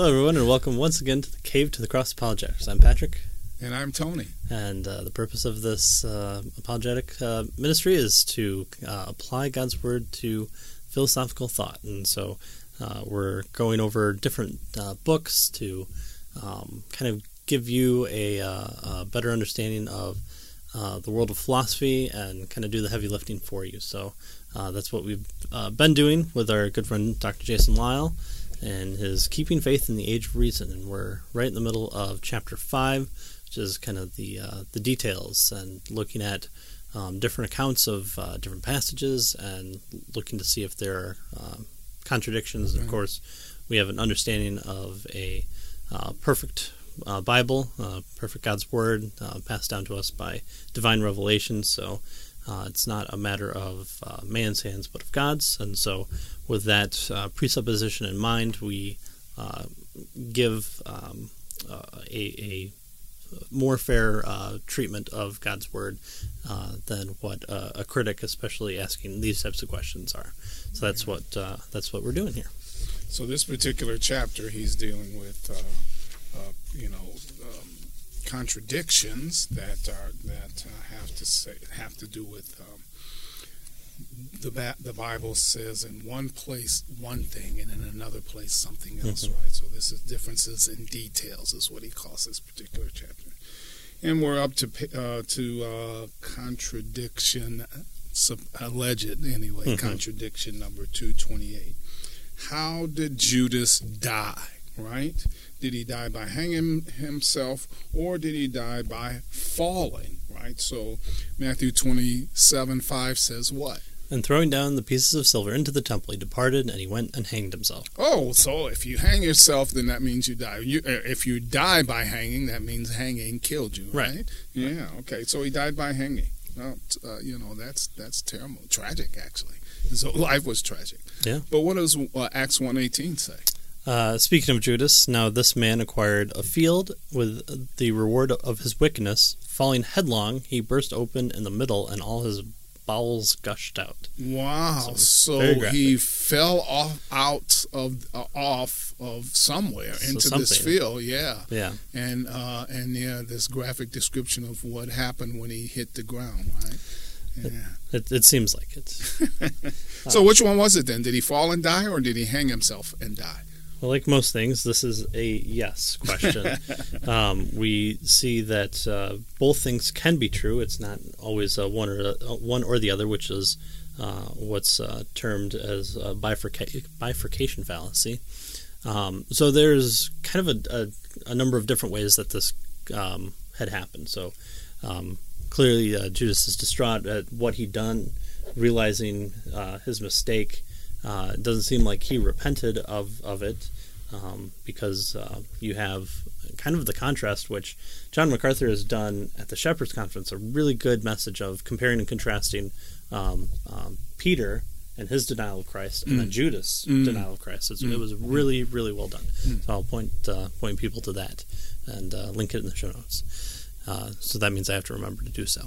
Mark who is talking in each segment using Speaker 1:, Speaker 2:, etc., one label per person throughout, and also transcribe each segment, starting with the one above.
Speaker 1: Hello, everyone, and welcome once again to the Cave to the Cross Apologetics. I'm Patrick,
Speaker 2: And I'm Tony.
Speaker 1: and uh, the purpose of this uh, apologetic uh, ministry is to uh, apply God's Word to philosophical thought. And so uh, we're going over different uh, books to um, kind of give you a, uh, a better understanding of uh, the world of philosophy and kind of do the heavy lifting for you. So uh, that's what we've uh, been doing with our good friend Dr. Jason Lisle and his Keeping Faith in the Age of Reason. And we're right in the middle of chapter 5, which is kind of the, uh, the details and looking at um, different accounts of uh, different passages and looking to see if there are um, contradictions. And of course, we have an understanding of a uh, perfect uh, Bible, uh, perfect God's Word, uh, passed down to us by divine revelation. So uh, it's not a matter of uh, man's hands, but of God's. And so, with that uh, presupposition in mind, we uh, give um, uh, a, a more fair uh, treatment of God's Word than what a critic, especially asking these types of questions, are. So that's what that's what we're doing here.
Speaker 2: So this particular chapter, he's dealing with, you know, contradictions that are that uh, have to say have to do with um, the ba- the Bible says in one place one thing and in another place something else,
Speaker 1: Mhm.
Speaker 2: right? So this is differences in details is what he calls this particular chapter, and we're up to uh, to uh, contradiction. Sub- alleged anyway,
Speaker 1: Mhm.
Speaker 2: contradiction number 228 how did Judas die, right? Did he die by hanging himself or did he die by falling, right? So Matthew 27 5 says what?
Speaker 1: And throwing down the pieces of silver into the temple, he departed and he went and hanged himself.
Speaker 2: Oh, so if you hang yourself, then that means you die. You, uh, if you die by hanging, that means hanging killed you,
Speaker 1: Right.
Speaker 2: right? Yeah, okay. So he died by hanging. Well, uh, you know, that's that's terrible. Tragic, actually. His whole life was tragic.
Speaker 1: Yeah.
Speaker 2: But what does uh, Acts 1.18 say?
Speaker 1: Uh, speaking of Judas, now this man acquired a field with the reward of his wickedness. Falling headlong, he burst open in the middle, and all his bowels gushed out.
Speaker 2: Wow!
Speaker 1: So,
Speaker 2: So, he fell off out of uh, off of somewhere
Speaker 1: So
Speaker 2: into this field, yeah.
Speaker 1: Yeah,
Speaker 2: And uh, and yeah, this graphic description of what happened when he hit the ground, right? Yeah.
Speaker 1: it, it seems like it.
Speaker 2: so which one was it then? Did he fall and die, or did he hang himself and die?
Speaker 1: Well, like most things, this is a yes question. um, we see that uh, both things can be true. It's not always uh, one or uh, one or the other, which is uh, what's uh, termed as a bifurca- bifurcation fallacy. Um, so there's kind of a, a, a number of different ways that this um, had happened. So um, clearly, uh, Judas is distraught at what he'd done, realizing uh, his mistake. Uh, it doesn't seem like he repented of, of it um, because uh, you have kind of the contrast, which John MacArthur has done at the Shepherds Conference, a really good message of comparing and contrasting um, um, Peter and his denial of Christ and then
Speaker 2: Mm.
Speaker 1: Judas'
Speaker 2: Mm.
Speaker 1: denial of Christ.
Speaker 2: Mm.
Speaker 1: It was really, really well done.
Speaker 2: Mm.
Speaker 1: So I'll point uh, point people to that and uh, link it in the show notes. Uh, so that means I have to remember to do so.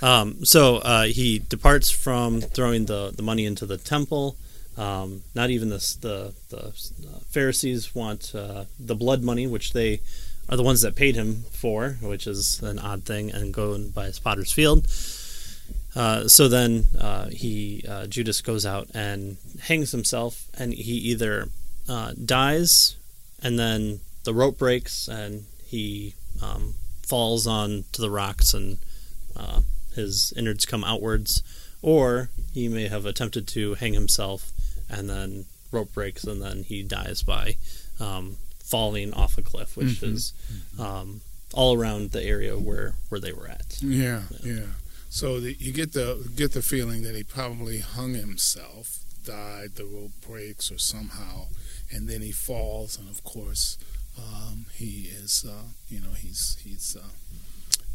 Speaker 1: Um, so uh, he departs from throwing the, the money into the temple. Um, not even this, the the uh, Pharisees want uh, the blood money, which they are the ones that paid him for, which is an odd thing, and go and buy his potter's field. Uh, so then uh, he uh, Judas goes out and hangs himself, and he either uh, dies, and then the rope breaks, and he um, falls on to the rocks, and his innards come outwards, or he may have attempted to hang himself, and then rope breaks, and then he dies by um, falling off a cliff, which
Speaker 2: Mhm.
Speaker 1: is um, all around the area where where they were at.
Speaker 2: Yeah, yeah. So the, you get the get the feeling that he probably hung himself, died, the rope breaks, or somehow, and then he falls, and of course, um, he is, uh, you know, he's he's. Uh,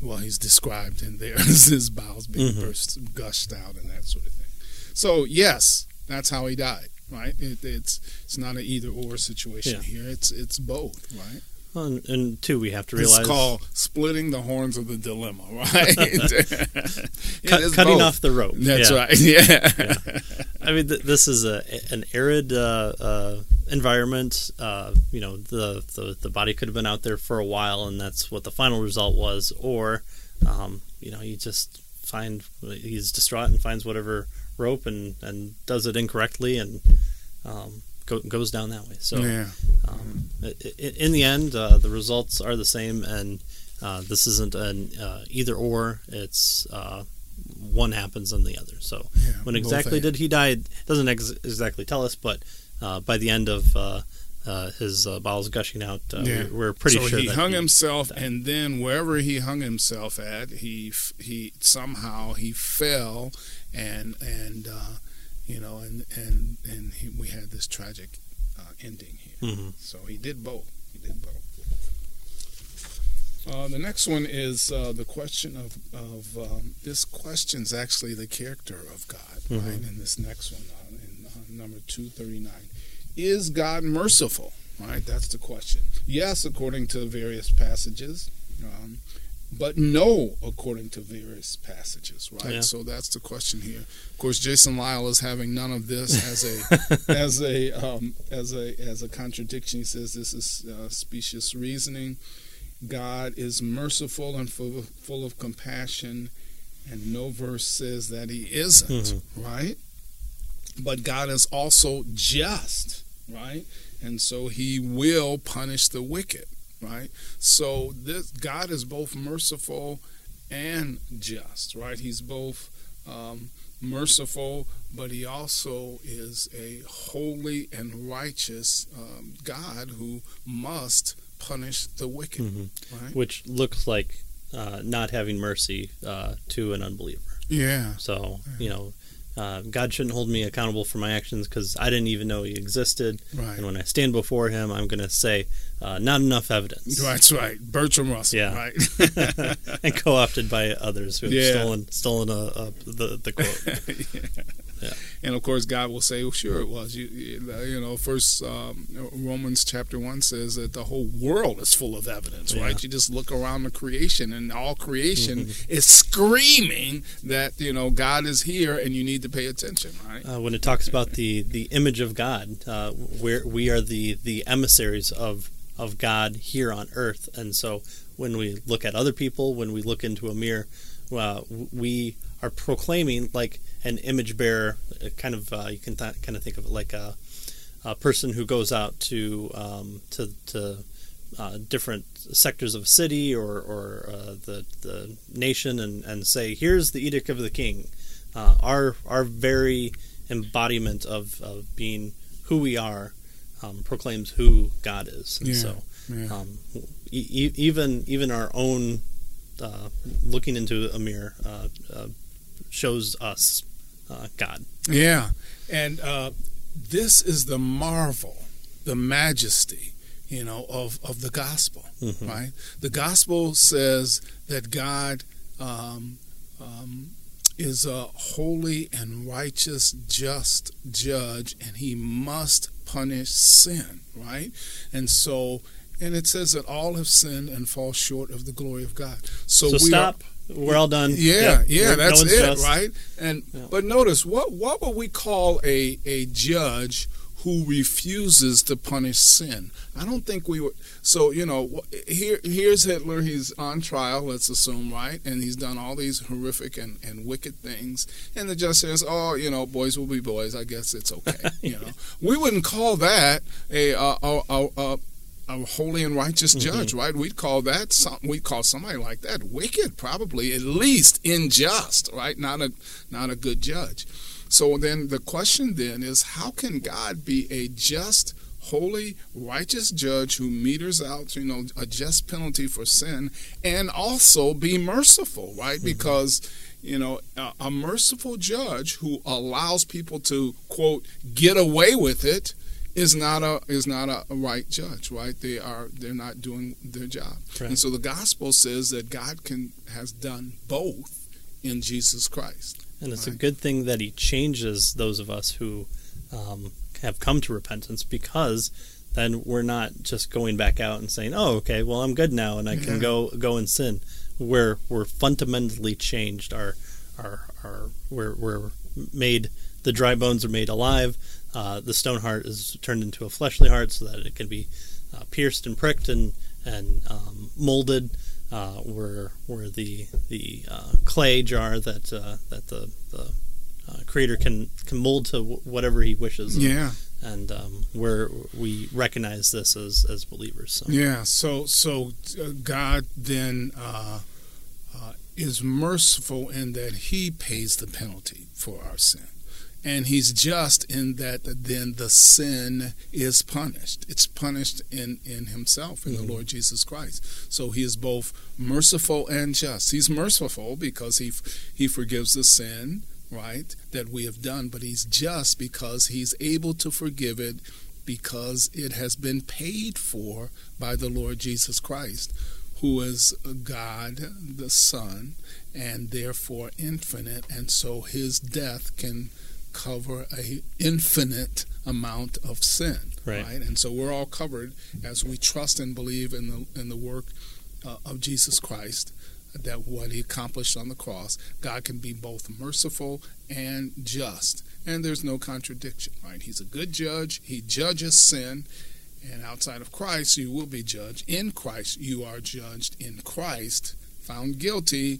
Speaker 2: well, he's described in there as his bowels being
Speaker 1: Mhm.
Speaker 2: burst, gushed out, and that sort of thing. So, yes, that's how he died, right? It, it's it's not an either or situation
Speaker 1: Yeah.
Speaker 2: here. It's it's both, right?
Speaker 1: Well, and, and two, we have to realize
Speaker 2: It's called splitting the horns of the dilemma, right?
Speaker 1: Cut, cutting
Speaker 2: both.
Speaker 1: off the rope.
Speaker 2: That's
Speaker 1: Yeah.
Speaker 2: right. Yeah.
Speaker 1: I mean, th- this is a an arid uh, uh, environment. Uh, you know, the, the the body could have been out there for a while, and that's what the final result was. Or, um, you know, you just find he's distraught and finds whatever rope and and does it incorrectly and um, go, goes down that way. So,
Speaker 2: yeah.
Speaker 1: um, i- i- in the end, uh, the results are the same, and uh, this isn't an uh, either or. It's uh, one happens and the other. So,
Speaker 2: Yeah,
Speaker 1: when exactly did he die? It doesn't ex- exactly tell us, but uh, by the end of uh, his uh, bowels gushing out, uh,
Speaker 2: Yeah.
Speaker 1: we- we're pretty
Speaker 2: so
Speaker 1: sure
Speaker 2: he
Speaker 1: that
Speaker 2: hung
Speaker 1: he-
Speaker 2: himself,
Speaker 1: died.
Speaker 2: and then wherever he hung himself at, he he somehow he fell, and and uh, you know, and and and he, we had this tragic uh, ending here.
Speaker 1: Mhm.
Speaker 2: So he did both. He did both. Uh, the next one is uh, the question of of um, this questions actually the character of God,
Speaker 1: Mhm.
Speaker 2: right? In this next one, in uh, number two thirty nine, is God merciful? Right, that's the question. Yes, according to various passages, um, but no, according to various passages. Right,
Speaker 1: Yeah.
Speaker 2: so that's the question here. Of course, Jason Lisle is having none of this as a as a um, as a as a contradiction. He says this is uh, specious reasoning. God is merciful and full of, full of compassion, and no verse says that He isn't.
Speaker 1: Mhm.
Speaker 2: Right, but God is also just. Right, and so He will punish the wicked. Right, so this God is both merciful and just. Right, He's both. Um, merciful, but he also is a holy and righteous um, God who must punish the wicked.
Speaker 1: Mhm.
Speaker 2: Right?
Speaker 1: which looks like uh, not having mercy uh, to an unbeliever.
Speaker 2: Yeah.
Speaker 1: So you know, uh, God shouldn't hold me accountable for my actions because I didn't even know He existed.
Speaker 2: Right.
Speaker 1: And when I stand before Him, I'm going to say, uh, "Not enough evidence."
Speaker 2: That's right. Bertrand Russell.
Speaker 1: Yeah.
Speaker 2: Right.
Speaker 1: and co-opted by others who have
Speaker 2: Yeah.
Speaker 1: stolen stolen a, a, the the quote. Yeah.
Speaker 2: And of course, God will say, "Well, sure, it was." You, you you know, First um, Romans chapter one says that the whole world is full of evidence.
Speaker 1: Yeah.
Speaker 2: Right? You just look around the creation, and all creation
Speaker 1: Mm-hmm.
Speaker 2: is screaming that you know God is here, and you need to pay attention. Right?
Speaker 1: Uh, when it talks about the, the image of God, uh, where we are the, the emissaries of of God here on earth, and so when we look at other people, when we look into a mirror, uh, we are proclaiming like an image bearer. Kind of, uh, you can th- kind of think of it like a, a person who goes out to um, to to uh, different sectors of a city or, or uh, the the nation and, and say, here's the edict of the king. Uh, our our very embodiment of, of being who we are um, proclaims who God is. And
Speaker 2: Yeah,
Speaker 1: so
Speaker 2: yeah.
Speaker 1: um, e- e- even even our own uh, looking into a mirror uh, uh, shows us uh, God.
Speaker 2: Yeah, and uh, this is the marvel, the majesty, you know, of of the gospel.
Speaker 1: Mhm.
Speaker 2: Right? The gospel says that God um, um, is a holy and righteous, just judge, and He must punish sin. Right? And so. And it says that all have sinned and fall short of the glory of God. So,
Speaker 1: So
Speaker 2: we are-
Speaker 1: stop. We're all done.
Speaker 2: yeah,
Speaker 1: Yep.
Speaker 2: yeah,
Speaker 1: We're- no
Speaker 2: that's
Speaker 1: one's
Speaker 2: it, right? And
Speaker 1: Yeah.
Speaker 2: but notice what what would we call a a judge who refuses to punish sin? I don't think we would. So you know, here here's Hitler. He's on trial. Let's assume, right? And he's done all these horrific and, and wicked things. And the judge says, "Oh, you know, boys will be boys. I guess it's okay." you know, we wouldn't call that a a, a, a a holy and righteous
Speaker 1: Mm-hmm.
Speaker 2: judge, right? We'd call that some, we'd call somebody like that wicked, probably at least unjust, right? Not a not a good judge. So then the question then is how can God be a just, holy, righteous judge who meters out, you know, a just penalty for sin and also be merciful, right? Because you know, a, a merciful judge who allows people to quote get away with it is not a is not a, a right judge, right? They are they're not doing their job,
Speaker 1: Right.
Speaker 2: and so the gospel says that God can has done both in Jesus Christ.
Speaker 1: And it's a good thing that he changes those of us who um, have come to repentance because then we're not just going back out and saying, "Oh, okay, well I'm good now and I can
Speaker 2: Yeah.
Speaker 1: go go and sin." We're we're fundamentally changed. Our our our we're we're made the dry bones are made alive. uh, the stone heart is turned into a fleshly heart so that it can be uh, pierced and pricked and and um, molded. Uh, where where the the uh, clay jar that uh, that the the uh, creator can can mold to w- whatever he wishes.
Speaker 2: Yeah.
Speaker 1: And um, where we recognize this as as believers. So.
Speaker 2: Yeah. So so God then uh, uh, is merciful in that He pays the penalty for our sin. And he's just in that then the sin is punished. It's punished in, in himself, in mm-hmm. the Lord Jesus Christ. So he is both merciful and just. He's merciful because he he forgives the sin right, that we have done, but he's just because he's able to forgive it because it has been paid for by the Lord Jesus Christ, who is God the Son and therefore infinite, and so his death can cover a infinite amount of sin, right? right? And so we're all covered as we trust and believe in the in the work uh, of Jesus Christ that what he accomplished on the cross, God can be both merciful and just. And there's no contradiction, right? He's a good judge. He judges sin. And outside of Christ, you will be judged. In Christ, you are judged. In Christ, found guilty,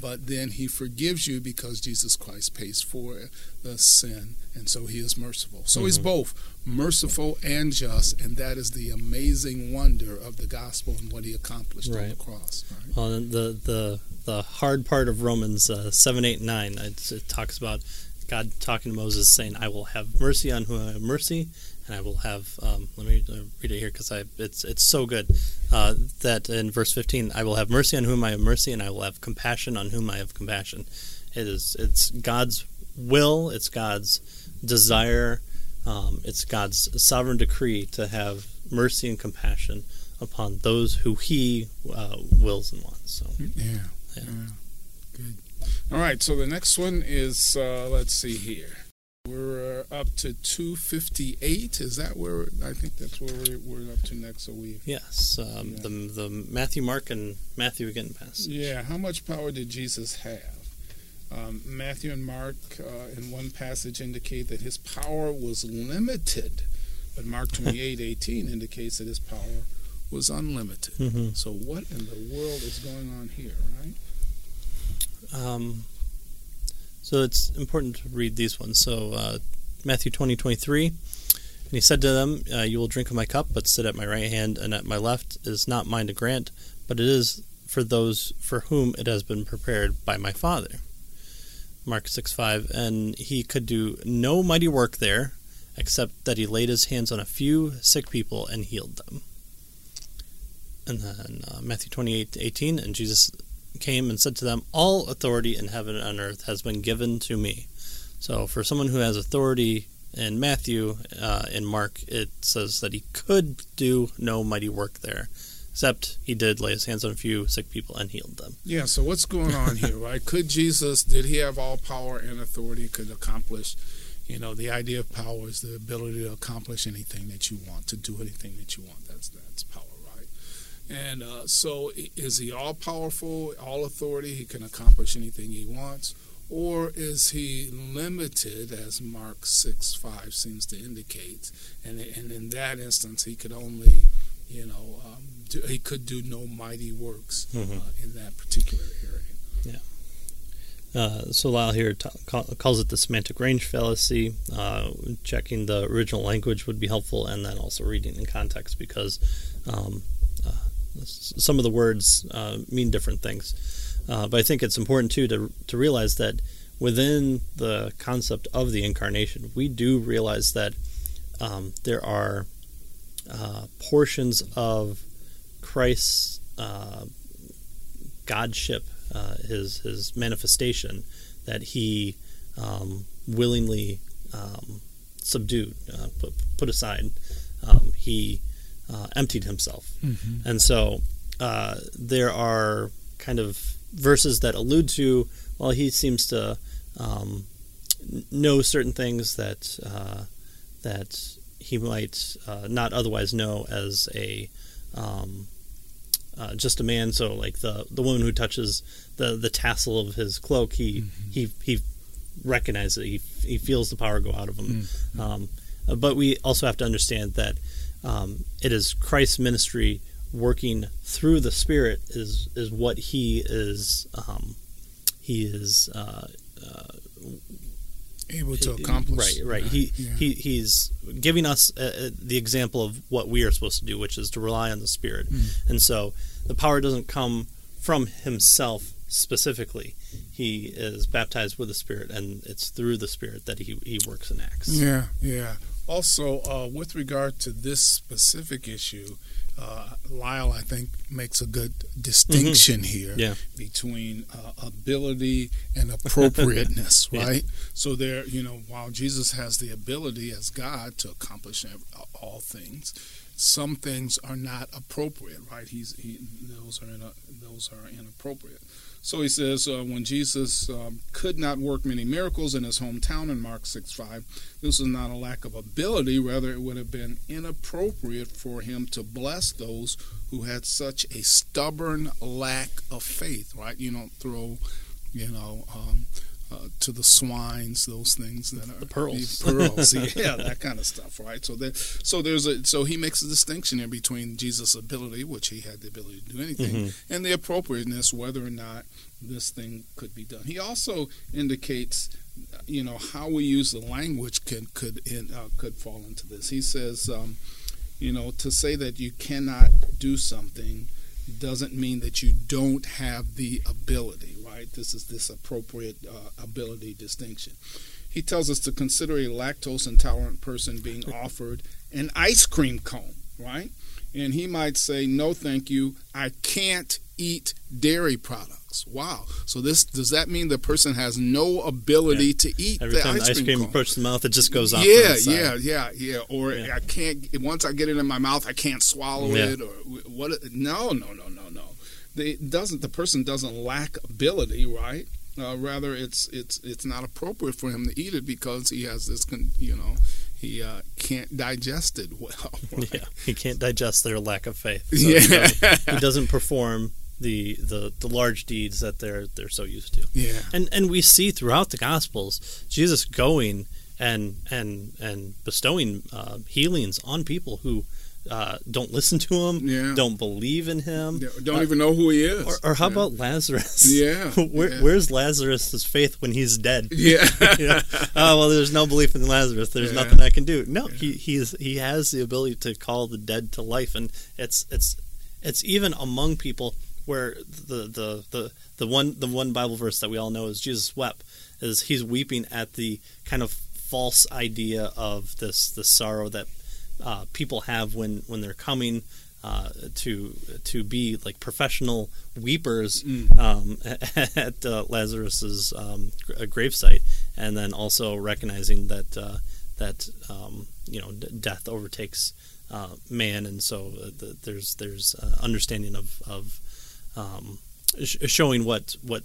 Speaker 2: but then he forgives you because Jesus Christ pays for the sin, and so he is merciful. So mm-hmm. he's both merciful and just, and that is the amazing wonder of the gospel and what he accomplished right. on the cross.
Speaker 1: Right? The the the hard part of Romans uh, seven, eight, nine, it, it talks about God talking to Moses, saying, "I will have mercy on whom I have mercy, and I will have. Um, let me read it here because it's it's so good uh, that in verse fifteen, I will have mercy on whom I have mercy, and I will have compassion on whom I have compassion. It is it's God's will, it's God's desire, um, it's God's sovereign decree to have mercy and compassion upon those who He uh, wills and wants. So
Speaker 2: yeah, yeah, yeah. good. All right, so the next one is uh, let's see here. We're uh, up to 258. Is that where I think that's where we're, we're up to next? So we
Speaker 1: yes, um, yeah. the the Matthew, Mark, and Matthew again passage.
Speaker 2: Yeah, how much power did Jesus have? Um, Matthew and Mark uh, in one passage indicate that his power was limited, but Mark 28 18 indicates that his power was unlimited. Mm-hmm. So what in the world is going on here, right?
Speaker 1: Um, so it's important to read these ones. So uh, Matthew 20, 23. And he said to them, uh, You will drink of my cup, but sit at my right hand and at my left is not mine to grant, but it is for those for whom it has been prepared by my Father. Mark 6, 5. And he could do no mighty work there, except that he laid his hands on a few sick people and healed them. And then uh, Matthew 28, 18. And Jesus came and said to them, All authority in heaven and on earth has been given to me. So, for someone who has authority in Matthew, uh, in Mark, it says that he could do no mighty work there, except he did lay his hands on a few sick people and healed them.
Speaker 2: Yeah, so what's going on here, right? Could Jesus, did he have all power and authority, could accomplish? You know, the idea of power is the ability to accomplish anything that you want, to do anything that you want. That's that's power. And uh, so, is he all powerful, all authority? He can accomplish anything he wants? Or is he limited, as Mark 6 5 seems to indicate? And, and in that instance, he could only, you know, um, do, he could do no mighty works mm-hmm. uh, in that particular area.
Speaker 1: Yeah. Uh, so Lisle here t- calls it the semantic range fallacy. Uh, checking the original language would be helpful, and then also reading in context because um, uh, some of the words uh, mean different things. Uh, but I think it's important too to to realize that within the concept of the incarnation, we do realize that um, there are uh, portions of Christ's uh, godship, uh, his his manifestation, that he um, willingly um, subdued, uh, put, put aside. Um, he uh, emptied himself. Mm-hmm. And so uh, there are kind of verses that allude to, well, he seems to um, know certain things that uh, that he might uh, not otherwise know as a um, uh, just a man. So, like the the woman who touches the the tassel of his cloak, he mm-hmm. he he recognizes it. He he feels the power go out of him. Mm-hmm. Um, but we also have to understand that um, it is Christ's ministry working through the Spirit is is what he is um, he is uh, uh,
Speaker 2: able to accomplish.
Speaker 1: Right, right. He yeah. he he's giving us uh, uh, the example of what we are supposed to do, which is to rely on the Spirit. Mm. And so the power doesn't come from himself specifically. He is baptized with the Spirit, and it's through the Spirit that he he works and acts.
Speaker 2: Yeah, yeah. Also, uh, with regard to this specific issue, uh, Lisle, I think, makes a good distinction mm-hmm. here
Speaker 1: yeah.
Speaker 2: between uh, ability and appropriateness, right? Yeah. So there, you know, while Jesus has the ability as God to accomplish all things, some things are not appropriate, right? He's he, those are in a, those are inappropriate. So he says uh, when Jesus um, could not work many miracles in his hometown in Mark 6 5, this is not a lack of ability, rather, it would have been inappropriate for him to bless those who had such a stubborn lack of faith, right? You don't throw, you know, um, uh, to the swines, those things that are
Speaker 1: the pearls,
Speaker 2: the pearls, yeah, that kind of stuff, right? So that, so there's a, so he makes a distinction here between Jesus' ability, which he had the ability to do anything, mm-hmm. and the appropriateness, whether or not this thing could be done. He also indicates, you know, how we use the language can could in, uh, could fall into this. He says, um, you know, to say that you cannot do something doesn't mean that you don't have the ability, right? This is this appropriate uh, ability distinction. He tells us to consider a lactose intolerant person being offered an ice cream cone, right? And he might say, "No, thank you. I can't eat dairy products." Wow. So this does that mean the person has no ability yeah. to eat
Speaker 1: Every
Speaker 2: the
Speaker 1: time
Speaker 2: ice
Speaker 1: the ice cream,
Speaker 2: cream
Speaker 1: approaches the mouth, it just goes off.
Speaker 2: Yeah, yeah, yeah, yeah. Or yeah. I can't. Once I get it in my mouth, I can't swallow yeah. it. Or what? No, no, no it doesn't the person doesn't lack ability, right? Uh, rather, it's it's it's not appropriate for him to eat it because he has this, con- you know, he uh, can't digest it well. Right?
Speaker 1: Yeah, he can't digest their lack of faith. So
Speaker 2: yeah,
Speaker 1: he doesn't perform the, the the large deeds that they're they're so used to.
Speaker 2: Yeah,
Speaker 1: and and we see throughout the Gospels Jesus going and and and bestowing uh, healings on people who uh, don't listen to him,
Speaker 2: yeah.
Speaker 1: don't believe in him,
Speaker 2: yeah, don't uh, even know who he is.
Speaker 1: Or, or how yeah. about Lazarus?
Speaker 2: Yeah.
Speaker 1: Where, where's Lazarus's faith when he's dead?
Speaker 2: Yeah.
Speaker 1: Oh well, there's no belief in Lazarus. There's nothing I can do. No, he he's he has the ability to call the dead to life, and it's it's it's even among people where the the the the one the one Bible verse that we all know is Jesus wept is he's weeping at the kind of false idea of this the sorrow that uh, people have when when they're coming uh, to to be like professional weepers mm. um, at uh, Lazarus's um, gravesite, and then also recognizing that uh, that um, you know death overtakes uh, man, and so uh, the, there's there's understanding of of um, sh- showing what what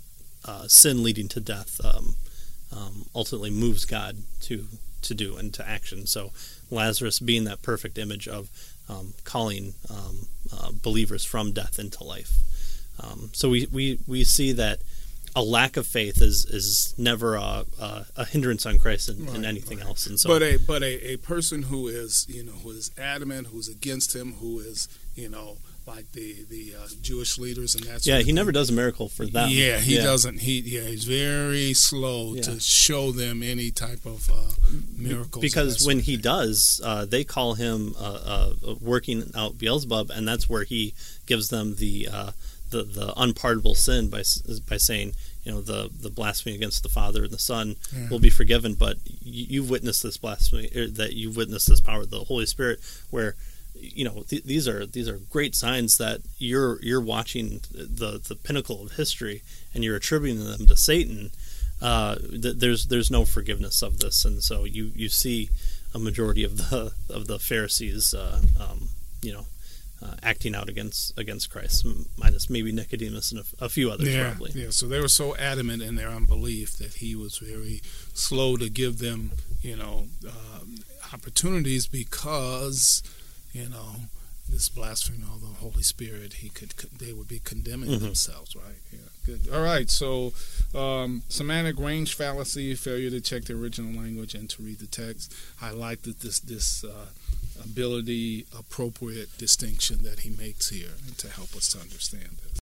Speaker 1: sin leading to death um, um, ultimately moves God to to do and to action. So Lazarus being that perfect image of um, calling um, uh, believers from death into life. Um, so we, we, we see that a lack of faith is is never a, a, a hindrance on Christ and, right, in anything right. else. And so,
Speaker 2: but a but a, a person who is you know who is adamant, who's against him, who is you know like the the uh, Jewish leaders and that.
Speaker 1: yeah, he never does a miracle for them.
Speaker 2: Yeah, he yeah. doesn't. He yeah, he's very slow yeah. to show them any type of uh, miracles.
Speaker 1: Because when he does, uh, they call him uh, uh, working out Beelzebub, and that's where he gives them the uh, the the unpardonable sin by by saying. You know the the blasphemy against the Father and the Son yeah. will be forgiven, but you, have witnessed this blasphemy er, that you've witnessed this power of the Holy Spirit, where you know th- these are these are great signs that you're you're watching the the pinnacle of history and you're attributing them to Satan. Uh, th- there's there's no forgiveness of this, and so you you see a majority of the of the Pharisees, uh, um, you know, uh, acting out against against Christ, minus maybe Nicodemus and a, a few others.
Speaker 2: Yeah,
Speaker 1: probably.
Speaker 2: yeah. So they were so adamant in their unbelief that he was very slow to give them, you know, um, opportunities because you know, this blasphemy of the Holy Spirit, he could they would be condemning
Speaker 1: Mhm.
Speaker 2: themselves, right? Yeah, good. All right, so um, semantic range fallacy, failure to check the original language and to read the text. I like that this this uh, ability appropriate distinction that he makes here to help us to understand this.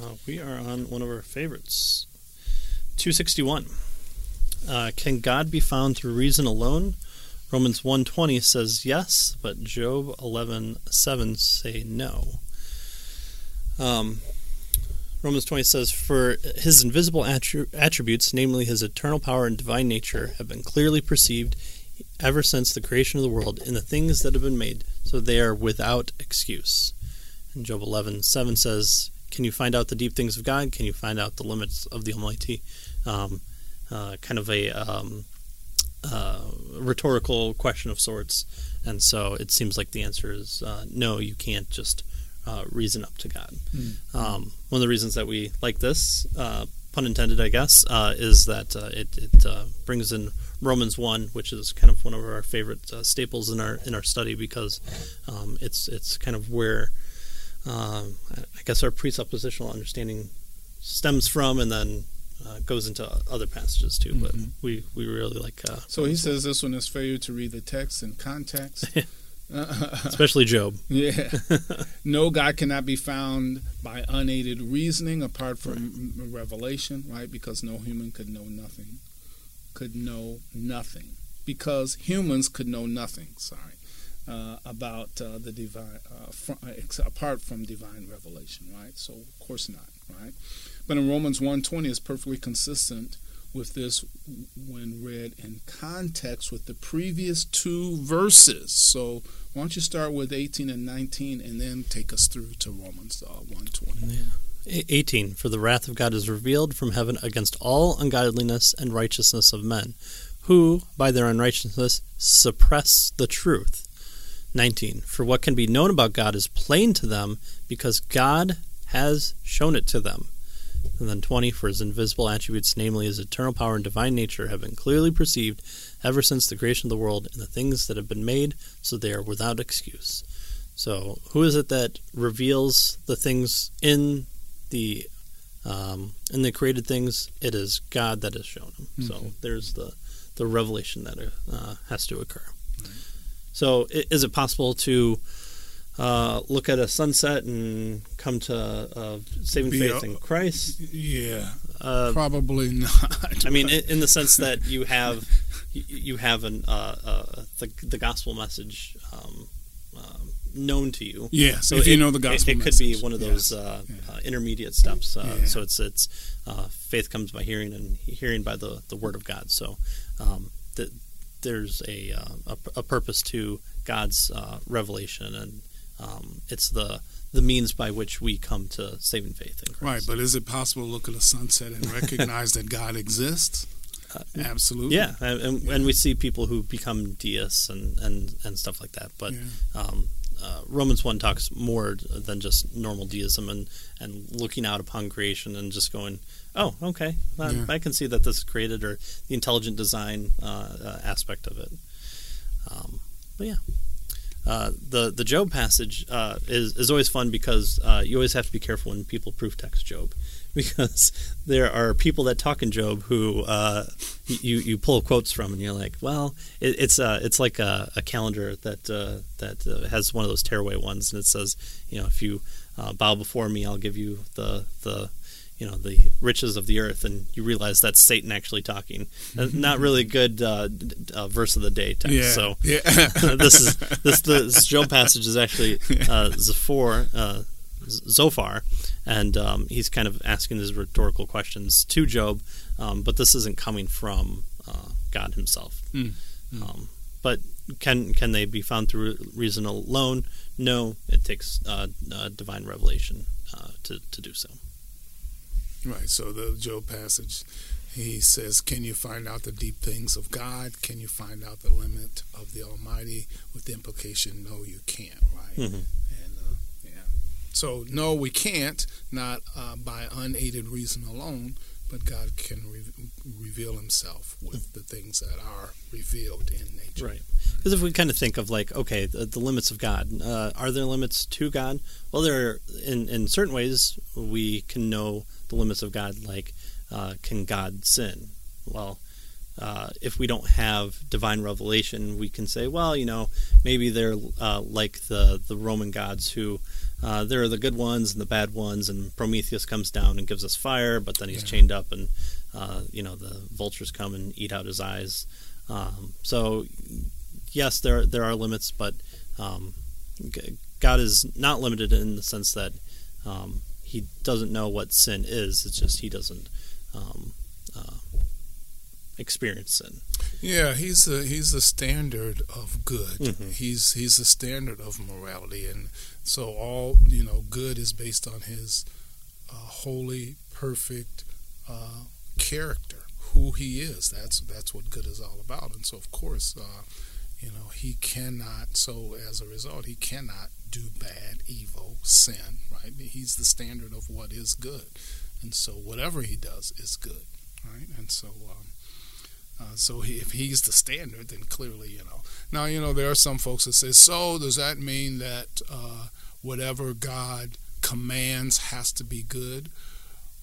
Speaker 1: Uh, we are on one of our favorites. 261. Uh, can God be found through reason alone? Romans 1.20 says yes, but Job 11.7 say no. Um, Romans 20 says, For his invisible attri- attributes, namely his eternal power and divine nature, have been clearly perceived ever since the creation of the world in the things that have been made, so they are without excuse. And Job 11.7 says, Can you find out the deep things of God? Can you find out the limits of the Almighty? Um, uh, kind of a um, uh, rhetorical question of sorts. And so it seems like the answer is uh, no, you can't just uh, reason up to God. Um, one of the reasons that we like this, uh, pun intended, I guess, uh, is that uh, it, it uh, brings in Romans one, which is kind of one of our favorite uh, staples in our in our study because um, it's it's kind of where um, I guess our presuppositional understanding stems from, and then uh, goes into other passages too. But
Speaker 2: Mhm.
Speaker 1: we we really like, uh,
Speaker 2: So he says this one is failure to read the text in context.
Speaker 1: especially Job.
Speaker 2: Yeah. no, God cannot be found by unaided reasoning apart from m- revelation, right? Because no human could know nothing. Could know nothing. Because humans could know nothing, sorry, uh, about uh, the divine, uh, fr- apart from divine revelation, right? So, of course not, right? But in Romans 1.20 is perfectly consistent with this when read in context with the previous two verses. So, why don't you start with 18 and 19 and then take us through to Romans uh, 120?
Speaker 1: A- 18 For the wrath of God is revealed from heaven against all ungodliness and righteousness of men, who, by their unrighteousness, suppress the truth. 19 For what can be known about God is plain to them, because God has shown it to them. And then 20 For his invisible attributes, namely his eternal power and divine nature, have been clearly perceived ever since the creation of the world and the things that have been made, so they are without excuse. So, who is it that reveals the things in the um, in the created things? It is God that has shown them. So
Speaker 2: Mhm.
Speaker 1: there's the the revelation that uh, has to occur. So, is it possible to uh, look at a sunset and come to uh, saving
Speaker 2: Be
Speaker 1: faith
Speaker 2: a-
Speaker 1: in Christ?
Speaker 2: Yeah,
Speaker 1: Uh,
Speaker 2: probably not.
Speaker 1: I mean, in, in the sense that you have you- have an uh, uh, the the gospel message um, um, known to you.
Speaker 2: Yeah,
Speaker 1: So
Speaker 2: if
Speaker 1: it,
Speaker 2: you know the gospel
Speaker 1: it, it could be one of
Speaker 2: Yes.
Speaker 1: those uh,
Speaker 2: Yeah.
Speaker 1: uh, intermediate steps. Uh,
Speaker 2: Yeah.
Speaker 1: So it's it's uh, faith comes by hearing, and hearing by the, the word of God. So um, th- there's a, a a purpose to God's uh, revelation, and um, it's the the means by which we come to saving faith in
Speaker 2: Right,
Speaker 1: Christ.
Speaker 2: but is it possible to look at a sunset and recognize that God exists?
Speaker 1: Uh,
Speaker 2: Absolutely.
Speaker 1: Yeah, and, and,
Speaker 2: Yeah.
Speaker 1: and we see people who become deists and, and, and stuff like that. But
Speaker 2: Yeah.
Speaker 1: um, uh, Romans 1 talks more than just normal deism and, and looking out upon creation and just going, oh, okay, I,
Speaker 2: Yeah.
Speaker 1: I can see that this is created or the intelligent design uh, uh, aspect of it. Um, but yeah. Uh, the the Job passage uh, is is always fun because uh, you always have to be careful when people proof text Job. Because there are people that talk in Job who uh, you you pull quotes from and you're like, well, it, it's uh, it's like a, a calendar that uh, that has one of those tearaway ones and it says, you know, if you bow before me, I'll give you the the you know the riches of the earth, and you realize that's Satan actually talking. Uh, Not really good uh, uh, verse of the day text.
Speaker 2: Yeah.
Speaker 1: So
Speaker 2: yeah.
Speaker 1: this is this this Job passage is actually uh, Zophar, uh, Zophar, and um, he's kind of asking these rhetorical questions to Job, um, but this isn't coming from uh, God Himself.
Speaker 2: Mm, mm.
Speaker 1: Um, but can can they be found through reason alone? No, it takes uh, uh, divine revelation uh, to to do so.
Speaker 2: Right. So the Job passage, he says, "Can you find out the deep things of God? Can you find out the limit of the Almighty?" With the implication, "No, you can't." Right.
Speaker 1: Mhm.
Speaker 2: And uh, yeah. So no, we can't. Not uh, by unaided reason alone. But God can re- reveal Himself with the things that are revealed in nature.
Speaker 1: Right. Because if we kind of think of like, okay, the, the limits of God, uh, are there limits to God? Well, there are, in in certain ways we can know the limits of God. Like, uh, can God sin? Well, uh, if we don't have divine revelation, we can say, well, you know, maybe they're uh, like the the Roman gods who uh, there are the good ones and the bad ones, and Prometheus comes down and gives us fire, but then he's yeah. chained up, and uh, you know the vultures come and eat out his eyes. Um, so yes, there there are limits, but um, God is not limited in the sense that um, He doesn't know what sin is. It's just He doesn't um, uh, experience sin.
Speaker 2: Yeah, he's the he's the standard of good. Mm-hmm. He's he's the standard of morality, and so all you know, good is based on his uh, holy, perfect uh, character, who he is. That's that's what good is all about. And so, of course, uh, you know, he cannot. So as a result, he cannot do bad, evil, sin. Right? He's the standard of what is good, and so whatever he does is good. Right? And so. Um, uh, so he, if he's the standard, then clearly, you know. Now, you know, there are some folks that say, so does that mean that uh, whatever God commands has to be good?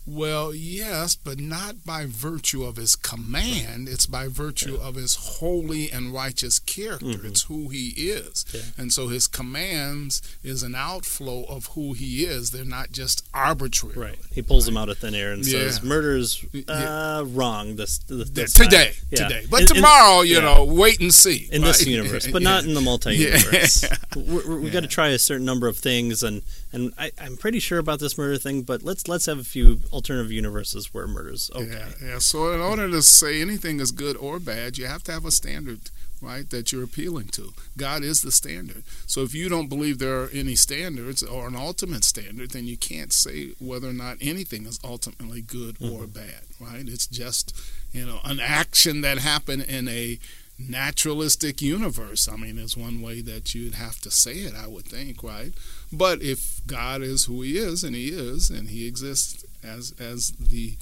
Speaker 2: Well, yes, but not by virtue of his command. It's by virtue yeah. of his holy and righteous character. Mm-hmm. It's who he is. Yeah. And so his commands is an outflow of who he is. They're not just arbitrary.
Speaker 1: Right. He pulls right? them out of thin air and yeah. says, murder's uh, wrong this, this,
Speaker 2: this today. Today. But in, tomorrow, in, you know, wait and see.
Speaker 1: In right? this universe, but not in the multi universe. we we got to try a certain number of things and and I, am pretty sure about this murder thing, but let's let's have a few alternative universes where murder's okay.
Speaker 2: Yeah, yeah. So in order to say anything is good or bad, you have to have a standard, right, that you're appealing to. God is the standard. So if you don't believe there are any standards or an ultimate standard, then you can't say whether or not anything is ultimately good mm-hmm. or bad, right? It's just you know an action that happened in a naturalistic universe. I mean, is one way that you'd have to say it, I would think, right? But if God is who He is, and He is, and He exists as as the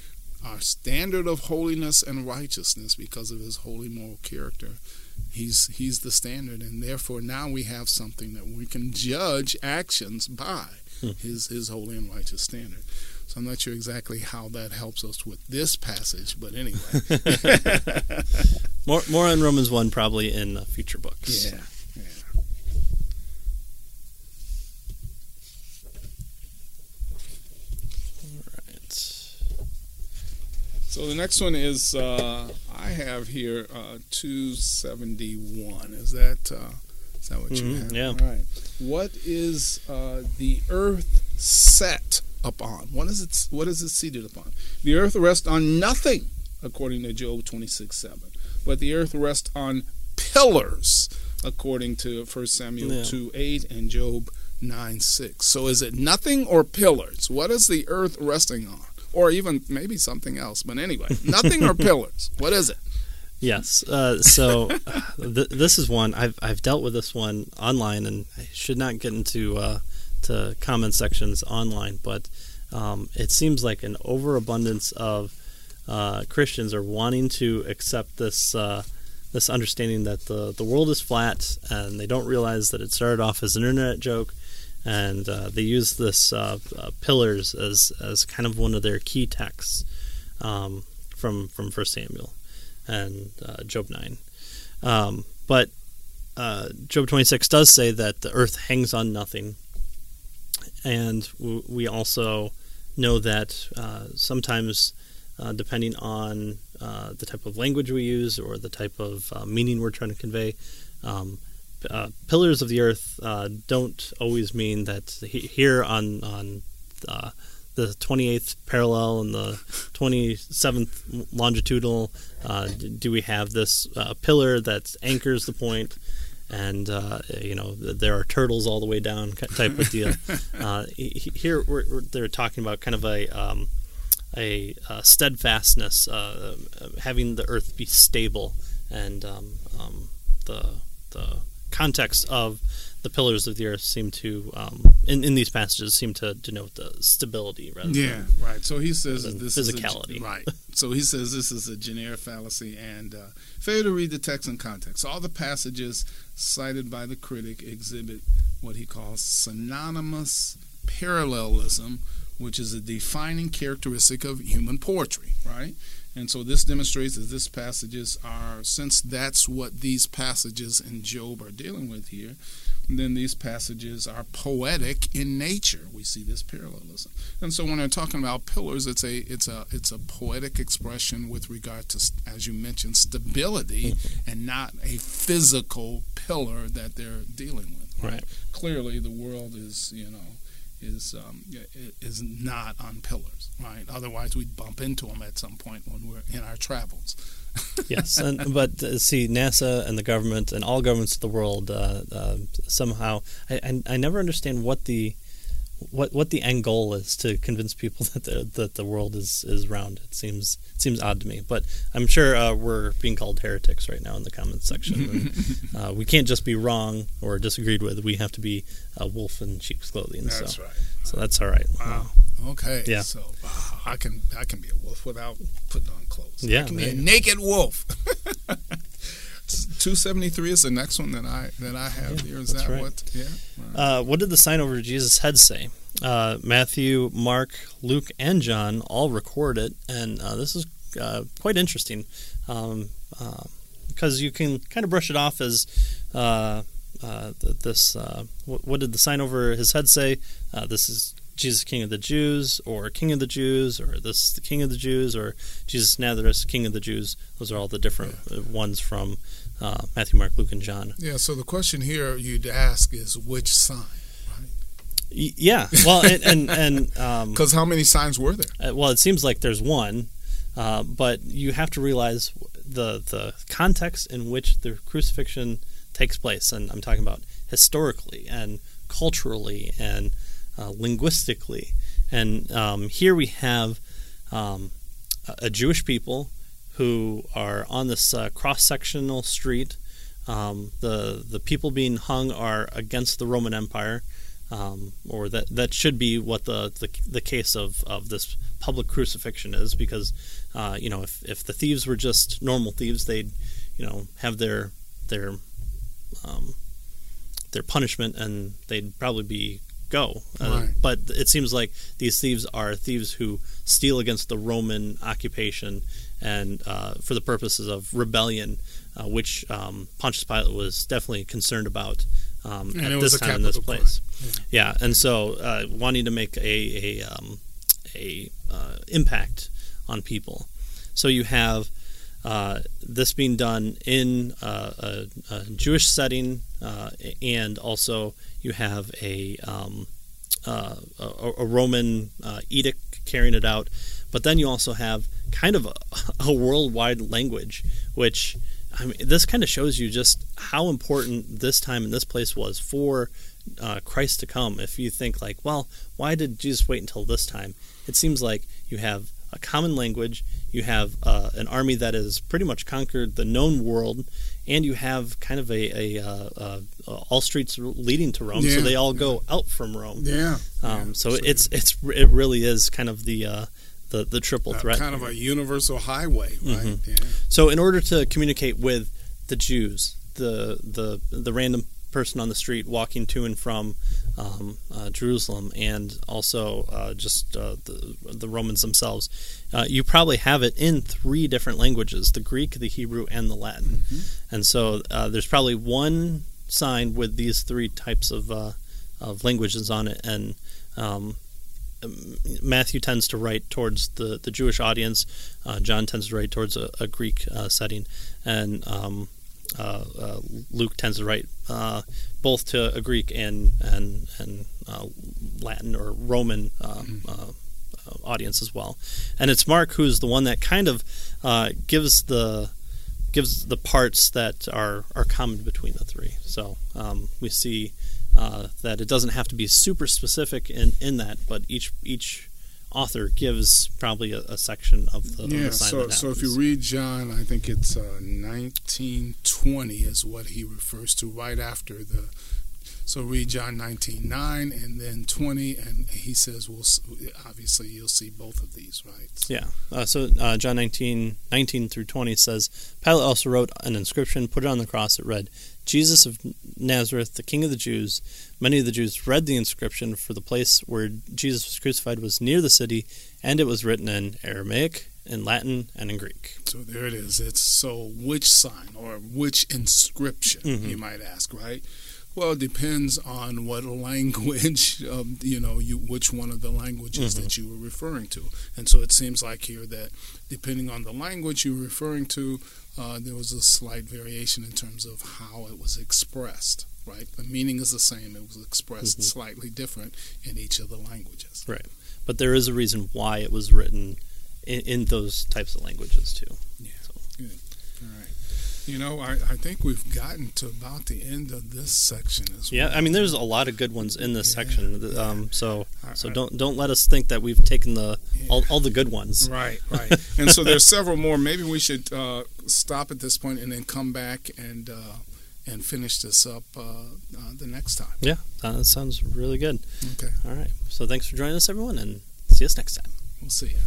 Speaker 2: our standard of holiness and righteousness because of His holy moral character, He's He's the standard, and therefore now we have something that we can judge actions by hmm. His His holy and righteous standard. So I'm not sure exactly how that helps us with this passage, but anyway.
Speaker 1: more more on Romans one probably in future books.
Speaker 2: Yeah. All right. So the next one is uh, I have here uh, 271. Is that uh, is that what mm-hmm, you have?
Speaker 1: Yeah.
Speaker 2: All right. What is uh, the earth set upon? What is it? What is it seated upon? The earth rests on nothing, according to Job 26 7. But the earth rests on pillars, according to 1 Samuel yeah. 2 8 and Job 9 6. So is it nothing or pillars? What is the earth resting on? or even maybe something else. But anyway, nothing or pillars. What is it?
Speaker 1: Yes. Uh, so th- this is one I've I've dealt with this one online, and I should not get into uh, to comment sections online, but um, it seems like an overabundance of uh, Christians are wanting to accept this uh, this understanding that the the world is flat, and they don't realize that it started off as an internet joke and uh, they use this uh, uh, pillars as as kind of one of their key texts um, from from First Samuel and uh, Job nine, um, but Job twenty six does say that the earth hangs on nothing, and we also know that uh, sometimes. depending on the type of language we use or the type of meaning we're trying to convey, um, uh, pillars of the earth uh, don't always mean that here on on uh, the 28th parallel and the 27th longitudinal uh, do we have this uh, pillar that anchors the point and uh, you know there are turtles all the way down type of deal. Here we're, we're, they're talking about kind of a um, a, steadfastness having the earth be stable and um, um, the the context of the pillars of the earth seem to, um, in, in these passages, seem to denote the stability rather
Speaker 2: Yeah,
Speaker 1: than
Speaker 2: right. So he says this
Speaker 1: physicality.
Speaker 2: is a, right. So he says this is a generic fallacy, and uh, failure to read the text in context. All the passages cited by the critic exhibit what he calls synonymous parallelism, which is a defining characteristic of human poetry. Right. And so this demonstrates that these passages are, since that's what these passages in Job are dealing with here, then these passages are poetic in nature. We see this parallelism. And so when they're talking about pillars, it's a it's a it's a poetic expression with regard to, as you mentioned, stability, mm-hmm. and not a physical pillar that they're dealing with.
Speaker 1: Right.
Speaker 2: Clearly, the world is you know is um, is not on pillars, right? Otherwise, we'd bump into them at some point when we're in our travels.
Speaker 1: yes, and, but uh, see, NASA and the government and all governments of the world uh, uh, somehow, I, I, I never understand what the what what the end goal is to convince people that the that the world is is round. It seems it seems odd to me, but I'm sure uh, we're being called heretics right now in the comments section. and, uh, we can't just be wrong or disagreed with. We have to be a wolf in sheep's clothing.
Speaker 2: That's
Speaker 1: so,
Speaker 2: right.
Speaker 1: So that's all right.
Speaker 2: Wow. Okay.
Speaker 1: Yeah.
Speaker 2: So wow, I can I can be a wolf without putting on clothes.
Speaker 1: Yeah,
Speaker 2: I can be a
Speaker 1: there you go.
Speaker 2: naked wolf. Two seventy three is the next one that I that I have
Speaker 1: Yeah,
Speaker 2: here. Is that
Speaker 1: right.
Speaker 2: what? Yeah. Right.
Speaker 1: Uh, what did the sign over Jesus' head say? Uh, Matthew, Mark, Luke, and John all record it, and uh, this is uh, quite interesting um, uh, because you can kind of brush it off as uh, uh, this. Uh, what, what did the sign over his head say? Uh, this is Jesus, King of the Jews, or King of the Jews, or this is the King of the Jews, or Jesus Nazareth, King of the Jews. Those are all the different uh, ones from uh, Matthew, Mark, Luke, and John.
Speaker 2: yeah. So the question here you'd ask is which sign?
Speaker 1: Y- yeah, well, and and, and um,
Speaker 2: Because how many signs were there?
Speaker 1: Uh, well, it seems like there's one, uh, but you have to realize the the context in which the crucifixion takes place, and I'm talking about historically and culturally and uh, linguistically. And um, here we have um, a Jewish people who are on this uh, cross sectional street. Um, the the people being hung are against the Roman Empire um, or that that should be what the, the the case of, of this public crucifixion is because uh, you know if, if the thieves were just normal thieves they'd you know have their their um, their punishment and they'd probably be go uh,
Speaker 2: Right.
Speaker 1: but it seems like these thieves are thieves who steal against the Roman occupation and uh, for the purposes of rebellion uh, which um, Pontius Pilate was definitely concerned about um, at this time in this place. Yeah, and so uh, wanting to make a a, um, a uh, impact on people. So you have uh, this being done in uh, a, a Jewish setting, uh, and also you have a um, uh, a, a Roman uh, edict carrying it out. But then you also have kind of a, a worldwide language, which I mean, this kind of shows you just how important this time and this place was for uh, Christ to come. If you think like, well, why did Jesus wait until this time? It seems like you have a common language, you have uh, an army that has pretty much conquered the known world, and you have kind of a, a uh, uh, uh, all streets leading to Rome, so they all go out from Rome.
Speaker 2: Yeah.
Speaker 1: Um,
Speaker 2: yeah.
Speaker 1: so it's it's it really is kind of the uh, the the triple
Speaker 2: Uh,
Speaker 1: threat.
Speaker 2: kind of a universal highway, right?
Speaker 1: Mhm.
Speaker 2: Yeah.
Speaker 1: So in order to communicate with the Jews, the the the random person on the street walking to and from um, uh, Jerusalem, and also uh, just uh, the the Romans themselves, uh, you probably have it in three different languages: the Greek, the Hebrew, and the Latin. And so uh, there's probably one sign with these three types of uh, of languages on it, and um, Matthew tends to write towards the, the Jewish audience. Uh, John tends to write towards a, a Greek uh, setting, and um, uh, uh, Luke tends to write uh, both to a Greek and and and uh, Latin or Roman uh, audience as well. And it's Mark who's the one that kind of uh, gives the gives the parts that are are common between the three. So um, we see uh, that it doesn't have to be super specific in, in that, but each each author gives probably a, a section of the, of
Speaker 2: Yeah,
Speaker 1: the sign
Speaker 2: so so if you read John, I think it's uh, 1920 is what he refers to right after the So read John 19, 9 and then 20, and he says, "We'll obviously you'll see both of these, right?"
Speaker 1: Yeah. Uh, so uh, John 19, 19 through 20 says, Pilate also wrote an inscription, put it on the cross. It read, Jesus of Nazareth, the King of the Jews. Many of the Jews read the inscription, for the place where Jesus was crucified was near the city, and it was written in Aramaic, in Latin, and in Greek.
Speaker 2: So there it is. It's so which sign or which inscription,
Speaker 1: Mhm.
Speaker 2: you might ask, right? Well, it depends on what language, um, you know, you which one of the languages
Speaker 1: Mhm.
Speaker 2: that you were referring to. And so it seems like here that depending on the language you're referring to, uh, there was a slight variation in terms of how it was expressed, right? The meaning is the same, it was expressed
Speaker 1: Mhm.
Speaker 2: slightly different in each of the languages.
Speaker 1: Right, but there is a reason why it was written in, in those types of languages, too.
Speaker 2: Yeah.
Speaker 1: So,
Speaker 2: All right. You know, I, I think we've gotten to about the end of this section as
Speaker 1: yeah,
Speaker 2: well.
Speaker 1: Yeah, I mean, there's a lot of good ones in this
Speaker 2: Yeah,
Speaker 1: section. Um, so,
Speaker 2: I-
Speaker 1: so
Speaker 2: I-
Speaker 1: don't don't let us think that we've taken the all,
Speaker 2: Yeah.
Speaker 1: all the good ones.
Speaker 2: Right, right. and so there's several more. Maybe we should uh, stop at this point and then come back and uh, and finish this up uh, uh, the next time.
Speaker 1: Yeah, that sounds really good.
Speaker 2: Okay,
Speaker 1: All right. So thanks for joining us, everyone, and see us next time.
Speaker 2: we'll see you.